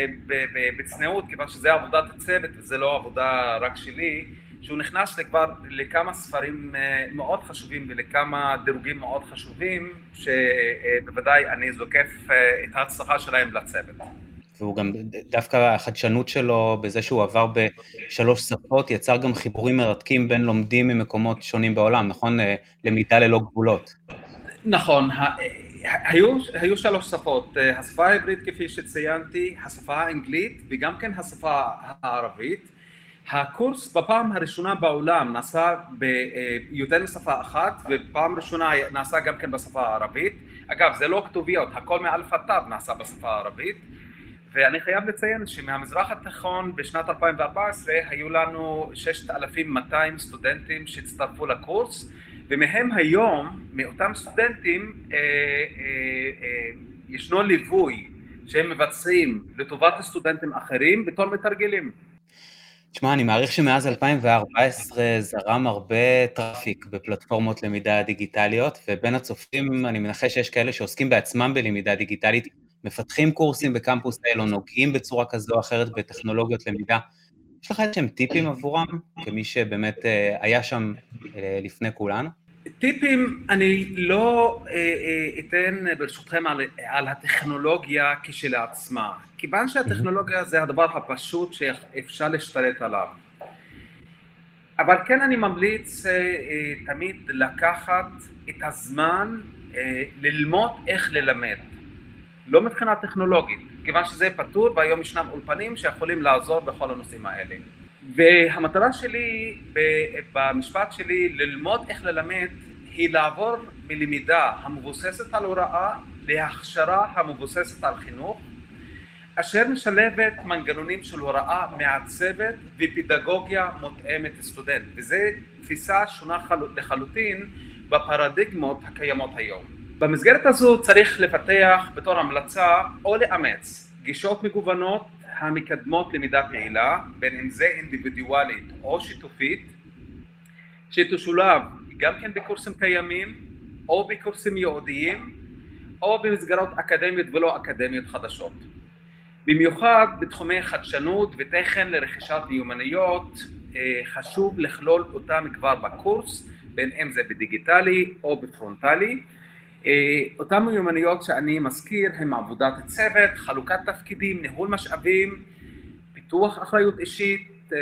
בצניעות, כיוון שזה עבודת הצוות וזה לא עבודה רק שלי, שהוא נכנס כבר לכמה ספרים אה, מאוד חשובים ולכמה דירוגים מאוד חשובים, שבוודאי אני זוקף אה, את ההצלחה שלהם לצוות. והוא גם, דווקא החדשנות שלו בזה שהוא עבר בשלוש שפות, יצר גם חיבורים מרתקים בין לומדים ממקומות שונים בעולם, נכון? אה, למידה ללא גבולות. נכון, היו, היו שלוש שפות, השפה העברית כפי שציינתי, השפה האנגלית וגם כן השפה הערבית. הקורס בפעם הראשונה בעולם נעשה ביותר משפה אחת ובפעם ראשונה נעשה גם כן בשפה הערבית. אגב זה לא כתוביות הכל מאלף עד תו נעשה בשפה הערבית. ואני חייב לציין שמהמזרח התיכון בשנת 2014 היו לנו 6,200 סטודנטים שהצטרפו לקורס ומהם היום מאותם סטודנטים אה, אה, אה, ישנו ליווי שהם מבצעים לטובת הסטודנטים אחרים בתור מתרגלים תשמע, אני מעריך שמאז 2014 זרם הרבה traffic בפלטפורמות למידה דיגיטליות, ובין הצופים אני מנחש שיש כאלה שעוסקים בעצמם בלמידה דיגיטלית, מפתחים קורסים בקמפוס אל או נוגעים בצורה כזו או אחרת בטכנולוגיות למידה. יש לך איזשהם טיפים עבורם, כמי שבאמת אה, היה שם אה, לפני כולנו? טיפים אני לא אה, אתן ברשותכם על, על הטכנולוגיה כשלעצמה, כיוון שהטכנולוגיה זה הדבר הפשוט שאפשר להשתלט עליו. אבל כן אני ממליץ אה, תמיד לקחת את הזמן ללמוד איך ללמד, לא מבחינה טכנולוגית, כיוון שזה פתור והיום ישנם אולפנים שיכולים לעזור בכל הנושאים האלה. והמטרה שלי במשפט שלי ללמוד איך ללמד היא לעבור מלמידה המבוססת על הוראה להכשרה המבוססת על חינוך אשר משלבת מנגנונים של הוראה מעצבת ופדגוגיה מותאמת לסטודנט וזו תפיסה שונה לחלוטין בפרדיגמות הקיימות היום. במסגרת הזו צריך לפתח בתור המלצה או לאמץ גישות מגוונות המקדמות למידה פעילה, בין אם זה אינדיבידואלית או שיתופית, שתשולב גם כן בקורסים קיימים, או בקורסים ייעודיים, או במסגרות אקדמיות ולא אקדמיות חדשות. במיוחד בתחומי חדשנות ותכן לרכישת מיומנויות, אה, חשוב לכלול אותם כבר בקורס, בין אם זה בדיגיטלי או בפרונטלי, אה, אותן מיומנויות שאני מזכיר הן עבודת צוות, חלוקת תפקידים, ניהול משאבים, פיתוח אחריות אישית, אה,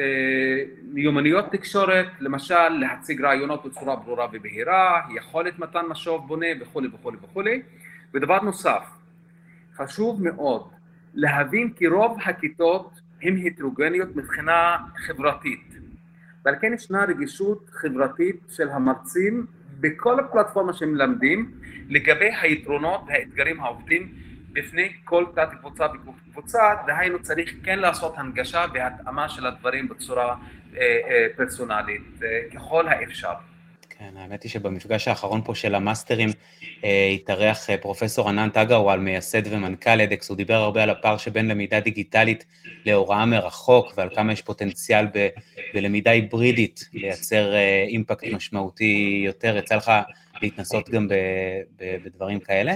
מיומנויות תקשורת, למשל להציג רעיונות בצורה ברורה ובהירה, יכולת מתן משוב בונה וכולי וכולי וכולי. ודבר נוסף, חשוב מאוד להבין כי רוב הכיתות הן הטרוגניות מבחינה חברתית ועל כן ישנה רגישות חברתית של המרצים בכל הפלטפורמה שהם מלמדים לגבי היתרונות והאתגרים העובדים בפני כל תת קבוצה וקבוצה, דהיינו צריך כן לעשות הנגשה והתאמה של הדברים בצורה אה, אה, פרסונלית אה, ככל האפשר. כן, האמת היא שבמפגש האחרון פה של המאסטרים אה, התארח אה, פרופסור ענן טגרוואל, מייסד ומנכ"ל אדקס, הוא דיבר הרבה על הפער שבין למידה דיגיטלית להוראה מרחוק, ועל כמה יש פוטנציאל ב, בלמידה היברידית לייצר אה, אימפקט משמעותי יותר. יצא לך להתנסות גם ב, ב, בדברים כאלה?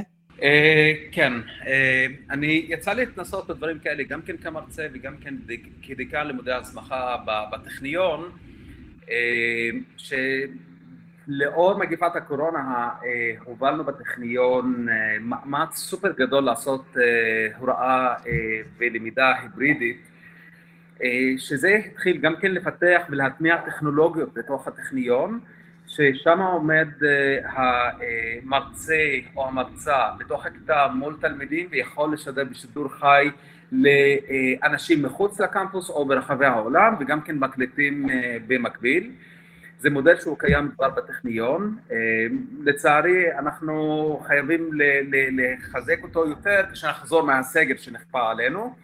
כן, אני, יצא להתנסות בדברים כאלה, גם כן כמרצה וגם כן כדיקן לימודי הסמכה בטכניון, ש... לאור מגיפת הקורונה אה, הובלנו בטכניון אה, מאמץ סופר גדול לעשות אה, הוראה ולמידה היברידית שזה התחיל גם כן לפתח ולהטמיע טכנולוגיות בתוך הטכניון, ששם עומד המרצה או המרצה בתוך הכיתה מול תלמידים ויכול לשדר בשידור חי לאנשים מחוץ לקמפוס או ברחבי העולם וגם כן מקליטים במקביל. זה מודל שהוא קיים כבר בטכניון, לצערי אנחנו חייבים לחזק אותו יותר כשנחזור מהסגר שנכפה עלינו,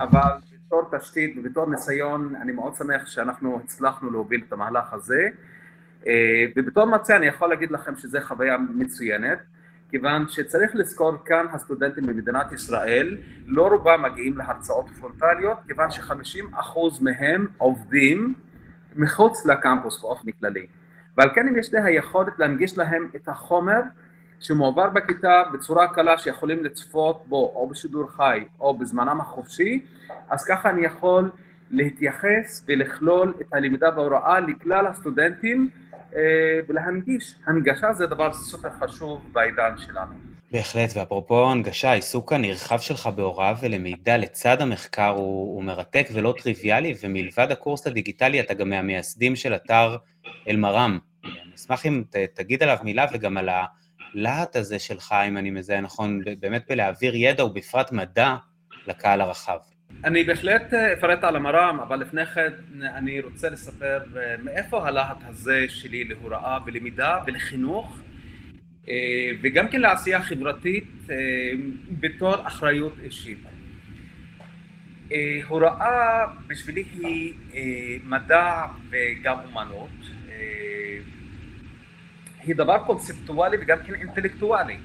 אבל בתור תשתית ובתור ניסיון אני מאוד שמח שאנחנו הצלחנו להוביל את המהלך הזה. ובתור מרצה אני יכול להגיד לכם שזו חוויה מצוינת כיוון שצריך לזכור כאן הסטודנטים במדינת ישראל לא רובם מגיעים להרצאות פרונטליות כיוון שחמישים אחוז מהם עובדים מחוץ לקמפוס באופן כללי ועל כן אם יש לי היכולת להנגיש להם את החומר שמועבר בכיתה בצורה קלה שיכולים לצפות בו או בשידור חי או בזמנם החופשי אז ככה אני יכול להתייחס ולכלול את הלמידה בהוראה לכלל הסטודנטים ולהנגיש, הנגשה זה דבר סופר חשוב בעידן שלנו. בהחלט, ואפרופו הנגשה, העיסוק הנרחב שלך בהוראה ולמידה לצד המחקר הוא, הוא מרתק ולא טריוויאלי, ומלבד הקורס הדיגיטלי אתה גם מהמייסדים של אתר אל-מרם. אני אשמח אם ת, תגיד עליו מילה וגם על הלהט הזה שלך, אם אני מזהה נכון, באמת בלהעביר ידע ובפרט מדע לקהל הרחב. אני בהחלט אפרט על המר"ם, אבל לפני כן אני רוצה לספר מאיפה הלהט הזה שלי להוראה ולמידה ולחינוך וגם כן לעשייה חברתית בתור אחריות אישית. הוראה בשבילי היא מדע וגם אומנות, היא דבר קונספטואלי וגם כן אינטלקטואלי.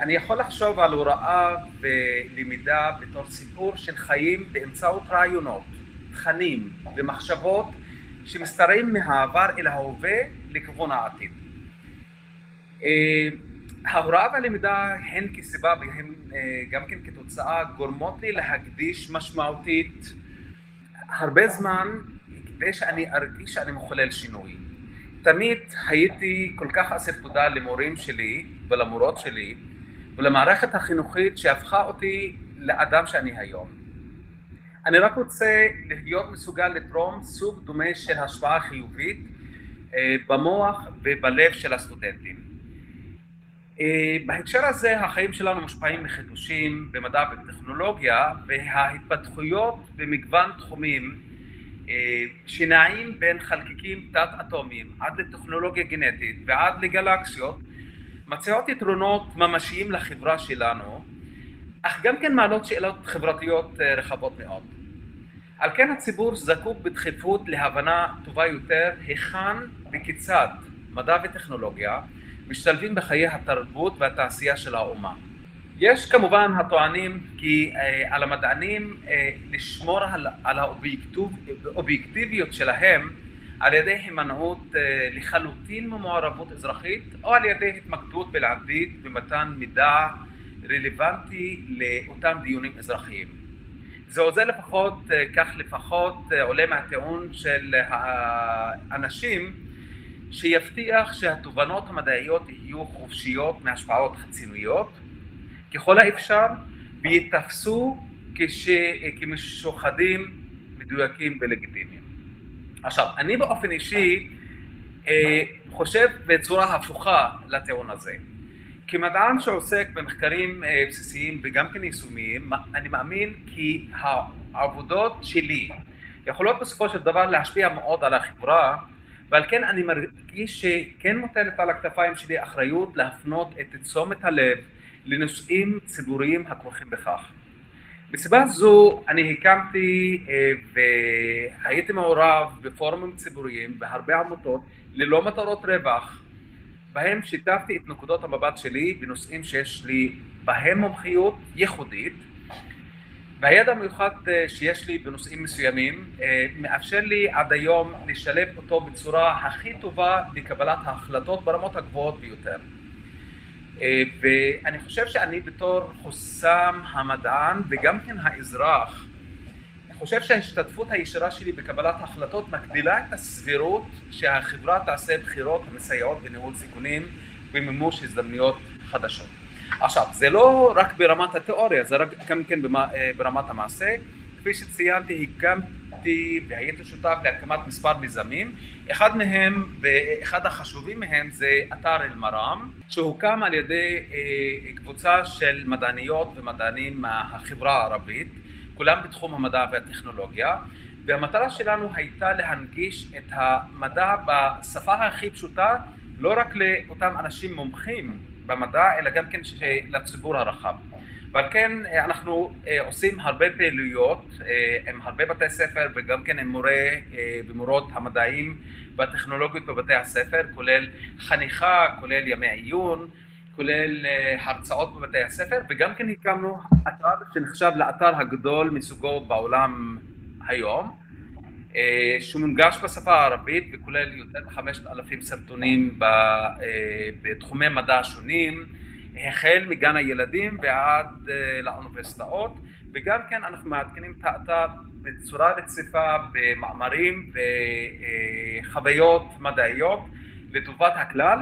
אני יכול לחשוב על הוראה ולמידה בתור סיפור של חיים באמצעות רעיונות, תכנים ומחשבות שמסתרעים מהעבר אל ההווה לכיוון העתיד. ההוראה והלמידה הן כסיבה והן גם כן כתוצאה גורמות לי להקדיש משמעותית הרבה זמן כדי שאני ארגיש שאני מחולל שינוי. תמיד הייתי כל כך אסף תודה למורים שלי ולמורות שלי ולמערכת החינוכית שהפכה אותי לאדם שאני היום. אני רק רוצה להיות מסוגל לתרום סוג דומה של השפעה חיובית במוח ובלב של הסטודנטים. בהקשר הזה החיים שלנו מושפעים מחידושים במדע ובטכנולוגיה וההתפתחויות במגוון תחומים שנעים בין חלקיקים תת-אטומיים עד לטכנולוגיה גנטית ועד לגלקסיות מציעות יתרונות ממשיים לחברה שלנו אך גם כן מעלות שאלות חברתיות רחבות מאוד. על כן הציבור זקוק בדחיפות להבנה טובה יותר היכן וכיצד מדע וטכנולוגיה משתלבים בחיי התרבות והתעשייה של האומה. יש כמובן הטוענים כי על המדענים לשמור על האובייקטיביות שלהם על ידי הימנעות לחלוטין ממעורבות אזרחית או על ידי התמקדות בלעדית במתן מידע רלוונטי לאותם דיונים אזרחיים. זה עוזר לפחות, כך לפחות עולה מהטיעון של האנשים שיבטיח שהתובנות המדעיות יהיו חופשיות מהשפעות חציניות ככל האפשר וייתפסו כמשוחדים, מדויקים ולגיטימיים. עכשיו, אני באופן אישי חושב בצורה הפוכה לטיעון הזה. כמדען שעוסק במחקרים בסיסיים וגם כן יישומיים, אני מאמין כי העבודות שלי יכולות בסופו של דבר להשפיע מאוד על החברה ועל כן אני מרגיש שכן מוטלת על הכתפיים שלי אחריות להפנות את תשומת הלב לנושאים ציבוריים הכרוכים בכך. מסיבה זו אני הקמתי והייתי מעורב בפורומים ציבוריים בהרבה עמותות ללא מטרות רווח בהם שיתפתי את נקודות המבט שלי בנושאים שיש לי בהם מומחיות ייחודית והידע המיוחד שיש לי בנושאים מסוימים מאפשר לי עד היום לשלב אותו בצורה הכי טובה בקבלת ההחלטות ברמות הגבוהות ביותר. ואני חושב שאני בתור חוסם המדען וגם כן האזרח, אני חושב שההשתתפות הישירה שלי בקבלת החלטות מגדילה את הסבירות שהחברה תעשה בחירות המסייעות בניהול סיכונים ומימוש הזדמנויות חדשות. עכשיו, זה לא רק ברמת התיאוריה, זה רק גם כן ברמת המעשה, כפי שציינתי, הקמתי והייתי שותף להקמת מספר מיזמים. אחד מהם, ואחד החשובים מהם, זה אתר אל-מראם, שהוקם על ידי אה, קבוצה של מדעניות ומדענים מהחברה הערבית, כולם בתחום המדע והטכנולוגיה, והמטרה שלנו הייתה להנגיש את המדע בשפה הכי פשוטה, לא רק לאותם אנשים מומחים במדע, אלא גם כן לציבור הרחב. ועל כן אה, אנחנו אה, עושים הרבה פעילויות אה, עם הרבה בתי ספר וגם כן עם מורי ומורות המדעים והטכנולוגיות בבתי הספר, כולל חניכה, כולל ימי עיון, כולל הרצאות בבתי הספר, וגם כן הקמנו אתר שנחשב לאתר הגדול מסוגו בעולם היום, שמונגש בשפה הערבית וכולל יותר מחמשת אלפים סרטונים בתחומי מדע שונים החל מגן הילדים ועד אה, לאוניברסיטאות וגם כן אנחנו מעדכנים את האתר בצורה רציפה במאמרים וחוויות מדעיות לטובת הכלל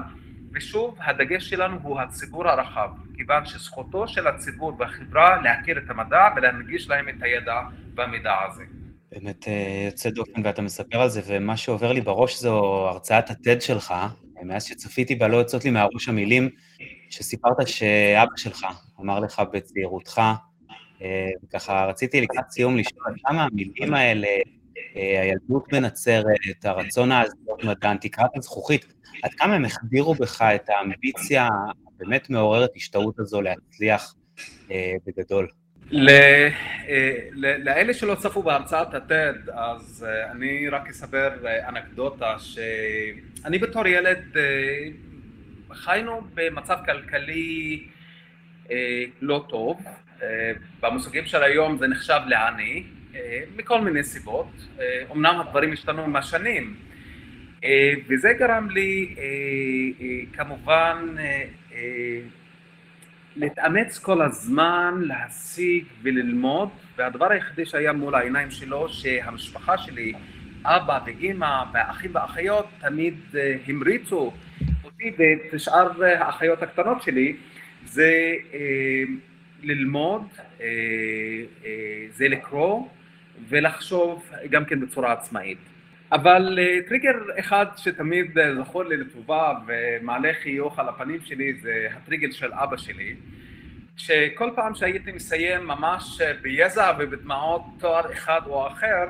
ושוב הדגש שלנו הוא הציבור הרחב כיוון שזכותו של הציבור והחברה להכיר את המדע ולהנגיש להם את הידע והמידע הזה. באמת אה, יוצא דופן ואתה מספר על זה ומה שעובר לי בראש זו הרצאת הטד שלך מאז שצפיתי בה לא יוצאות לי מהראש המילים שסיפרת שאבא שלך אמר לך בצעירותך, אה, וככה רציתי לקראת סיום לשאול כמה המילים האלה, אה, הילדות בנצרת, הרצון העז להיות מדען, תקרת הזכוכית, עד כמה הם החדירו בך את האמביציה הבאמת מעוררת השתאות הזו להצליח בגדול? לאלה שלא צפו בהרצאת הטד, אז אני רק אספר אנקדוטה שאני בתור ילד חיינו במצב כלכלי אה, לא טוב, אה, במושגים של היום זה נחשב לעני, אה, מכל מיני סיבות, אה, אמנם הדברים השתנו עם השנים, אה, וזה גרם לי אה, אה, כמובן אה, אה, להתאמץ כל הזמן, להשיג וללמוד, והדבר היחידי שהיה מול העיניים שלו, שהמשפחה שלי, אבא ואימא והאחים והאחיות תמיד אה, המריצו אותי ואת שאר האחיות הקטנות שלי זה אה, ללמוד, אה, אה, זה לקרוא ולחשוב גם כן בצורה עצמאית. אבל טריגר אחד שתמיד זכור לי לטובה ומעלה חיוך על הפנים שלי זה הטריגר של אבא שלי שכל פעם שהייתי מסיים ממש ביזע ובדמעות תואר אחד או אחר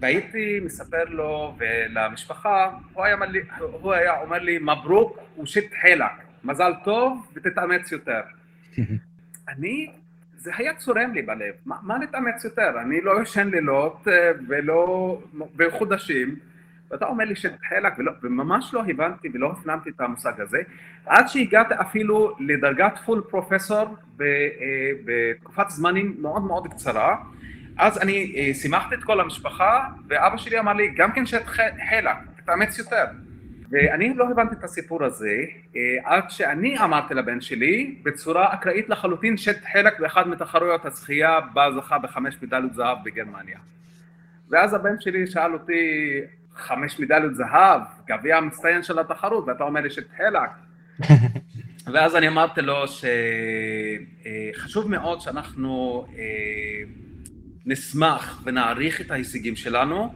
והייתי מספר לו ולמשפחה, הוא היה, לי, הוא היה אומר לי, מברוק ושיט חלק, מזל טוב ותתאמץ יותר. אני, זה היה צורם לי בלב, מה, מה להתאמץ יותר? אני לא ישן לילות אה, ולא, בחודשים, ואתה אומר לי שחלק, ולא, וממש לא הבנתי ולא הפנמתי את המושג הזה, עד שהגעתי אפילו לדרגת פול פרופסור אה, בתקופת זמנים מאוד מאוד קצרה, אז אני אה, שימחתי את כל המשפחה, ואבא שלי אמר לי, גם כן שאת חלק, תתאמץ יותר. ואני לא הבנתי את הסיפור הזה, אה, עד שאני אמרתי לבן שלי, בצורה אקראית לחלוטין, שאת חלק באחד מתחרויות הזכייה, בה זכה בחמש מדליות זהב בגרמניה. ואז הבן שלי שאל אותי, חמש מדליות זהב, גביע המצטיין של התחרות, ואתה אומר לי שאת חלק. ואז אני אמרתי לו שחשוב אה, מאוד שאנחנו נשמח ונעריך את ההישגים שלנו,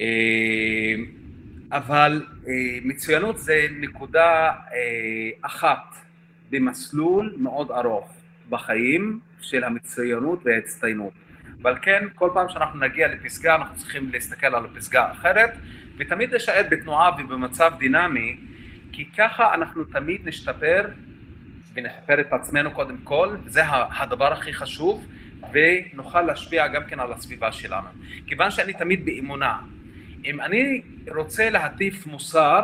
אה, אבל אה, מצוינות זה נקודה אה, אחת במסלול מאוד ארוך בחיים של המצוינות וההצטיינות. ועל כן כל פעם שאנחנו נגיע לפסגה אנחנו צריכים להסתכל על הפסגה אחרת ותמיד להישאר בתנועה ובמצב דינמי כי ככה אנחנו תמיד נשתפר ונשפר את עצמנו קודם כל, זה הדבר הכי חשוב ונוכל להשפיע גם כן על הסביבה שלנו. כיוון שאני תמיד באמונה, אם אני רוצה להטיף מוסר,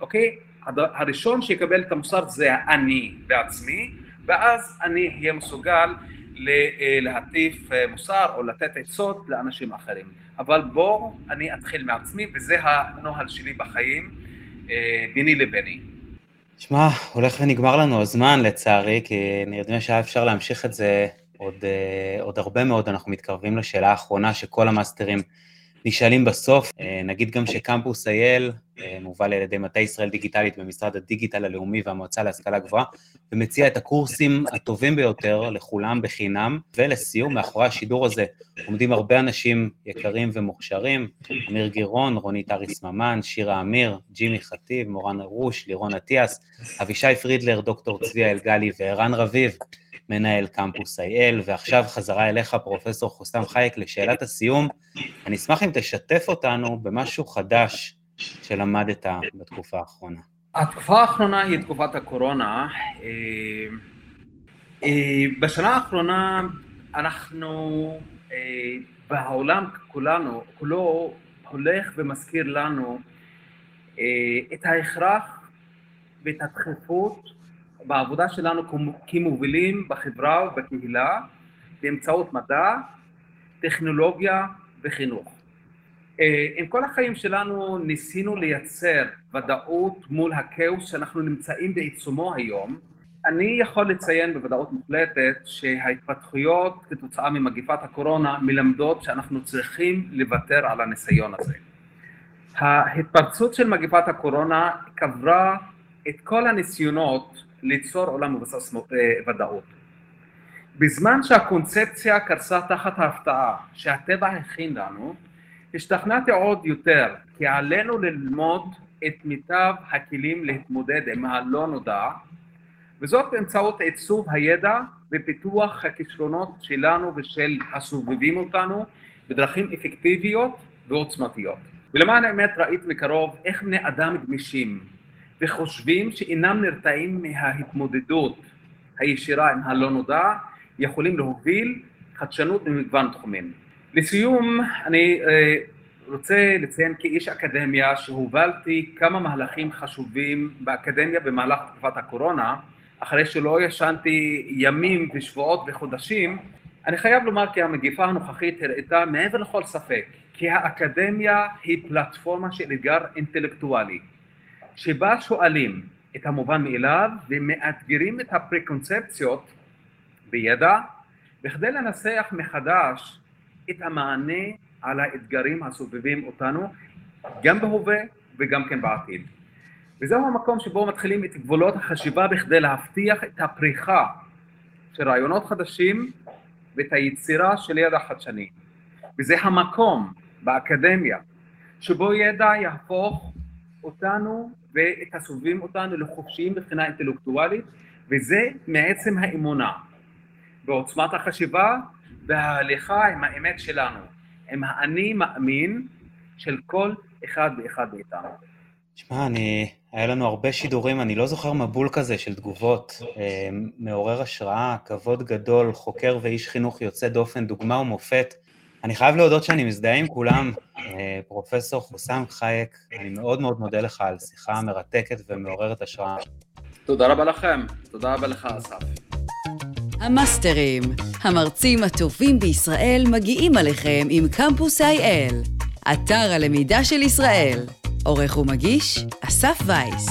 אוקיי? הראשון שיקבל את המוסר זה אני בעצמי, ואז אני אהיה מסוגל אה, להטיף אה, מוסר או לתת עצות לאנשים אחרים. אבל בואו אני אתחיל מעצמי, וזה הנוהל שלי בחיים, אה, ביני לביני. שמע, הולך ונגמר לנו הזמן לצערי, כי נראה שהיה אפשר להמשיך את זה עוד, עוד הרבה מאוד, אנחנו מתקרבים לשאלה האחרונה שכל המאסטרים נשאלים בסוף. Uh, נגיד גם שקמפוס אייל מובל על ידי מטה ישראל דיגיטלית במשרד הדיגיטל הלאומי והמועצה להשכלה גבוהה, ומציע את הקורסים הטובים ביותר לכולם בחינם. ולסיום, מאחורי השידור הזה עומדים הרבה אנשים יקרים ומוכשרים, אמיר גירון, רונית אריס ממן, שירה אמיר, ג'ימי חטיב, מורן ארוש, לירון אטיאס, אבישי פרידלר, דוקטור צביה אלגלי וערן רביב. מנהל קמפוס IL, ועכשיו חזרה אליך, פרופסור חוסם חייק, לשאלת הסיום. אני אשמח אם תשתף אותנו במשהו חדש שלמדת בתקופה האחרונה. התקופה האחרונה היא תקופת הקורונה. אה, אה, בשנה האחרונה אנחנו, והעולם אה, כולנו, כולו הולך ומזכיר לנו את ההכרח ואת הדחיפות בעבודה שלנו כמובילים בחברה ובקהילה באמצעות מדע, טכנולוגיה וחינוך. אה, עם כל החיים שלנו ניסינו לייצר ודאות מול הכאוס שאנחנו נמצאים בעיצומו היום. אני יכול לציין בוודאות מוחלטת שההתפתחויות כתוצאה ממגיפת הקורונה מלמדות שאנחנו צריכים לוותר על הניסיון הזה. ההתפרצות של מגיפת הקורונה קברה את כל הניסיונות ליצור עולם מבוסס אה, ודאות. בזמן שהקונספציה קרסה תחת ההפתעה שהטבע הכין לנו, השתכנעתי עוד יותר כי עלינו ללמוד את מיטב הכלים להתמודד עם הלא נודע וזאת באמצעות עיצוב הידע ופיתוח הכישרונות שלנו ושל הסובבים אותנו בדרכים אפקטיביות ועוצמתיות. ולמען האמת ראית מקרוב איך בני אדם גמישים וחושבים שאינם נרתעים מההתמודדות הישירה עם הלא נודע, יכולים להוביל חדשנות במגוון תחומים. לסיום, אני אה, רוצה לציין כאיש אקדמיה שהובלתי כמה מהלכים חשובים באקדמיה במהלך תקופת הקורונה, אחרי שלא ישנתי ימים ושבועות וחודשים, אני חייב לומר כי המגיפה הנוכחית הראתה מעבר לכל ספק כי האקדמיה היא פלטפורמה של אתגר אינטלקטואלי שבה שואלים את המובן מאליו ומאתגרים את הפרקונספציות בידע בכדי לנסח מחדש את המענה על האתגרים הסובבים אותנו גם בהווה וגם כן בעתיד. וזהו המקום שבו מתחילים את גבולות החשיבה בכדי להבטיח את הפריחה של רעיונות חדשים ואת היצירה של ידע חדשני. וזה המקום באקדמיה שבו ידע יהפוך אותנו ואת הסובבים אותנו לחופשיים מבחינה אינטלקטואלית, וזה מעצם האמונה, בעוצמת החשיבה וההליכה עם האמת שלנו, עם האני מאמין של כל אחד ואחד מאיתנו. תשמע, אני... היה לנו הרבה שידורים, אני לא זוכר מבול כזה של תגובות. אה, מעורר השראה, כבוד גדול, חוקר ואיש חינוך יוצא דופן, דוגמה ומופת. אני חייב להודות שאני מזדהה עם כולם. אה, פרופסור חוסם חייק, אני מאוד מאוד מודה לך על שיחה מרתקת ומעוררת השראה. תודה רבה לכם, תודה רבה לך, אסף. המאסטרים, המרצים הטובים בישראל מגיעים עליכם עם קמפוס IL, אתר הלמידה של ישראל. עורך ומגיש, אסף וייס.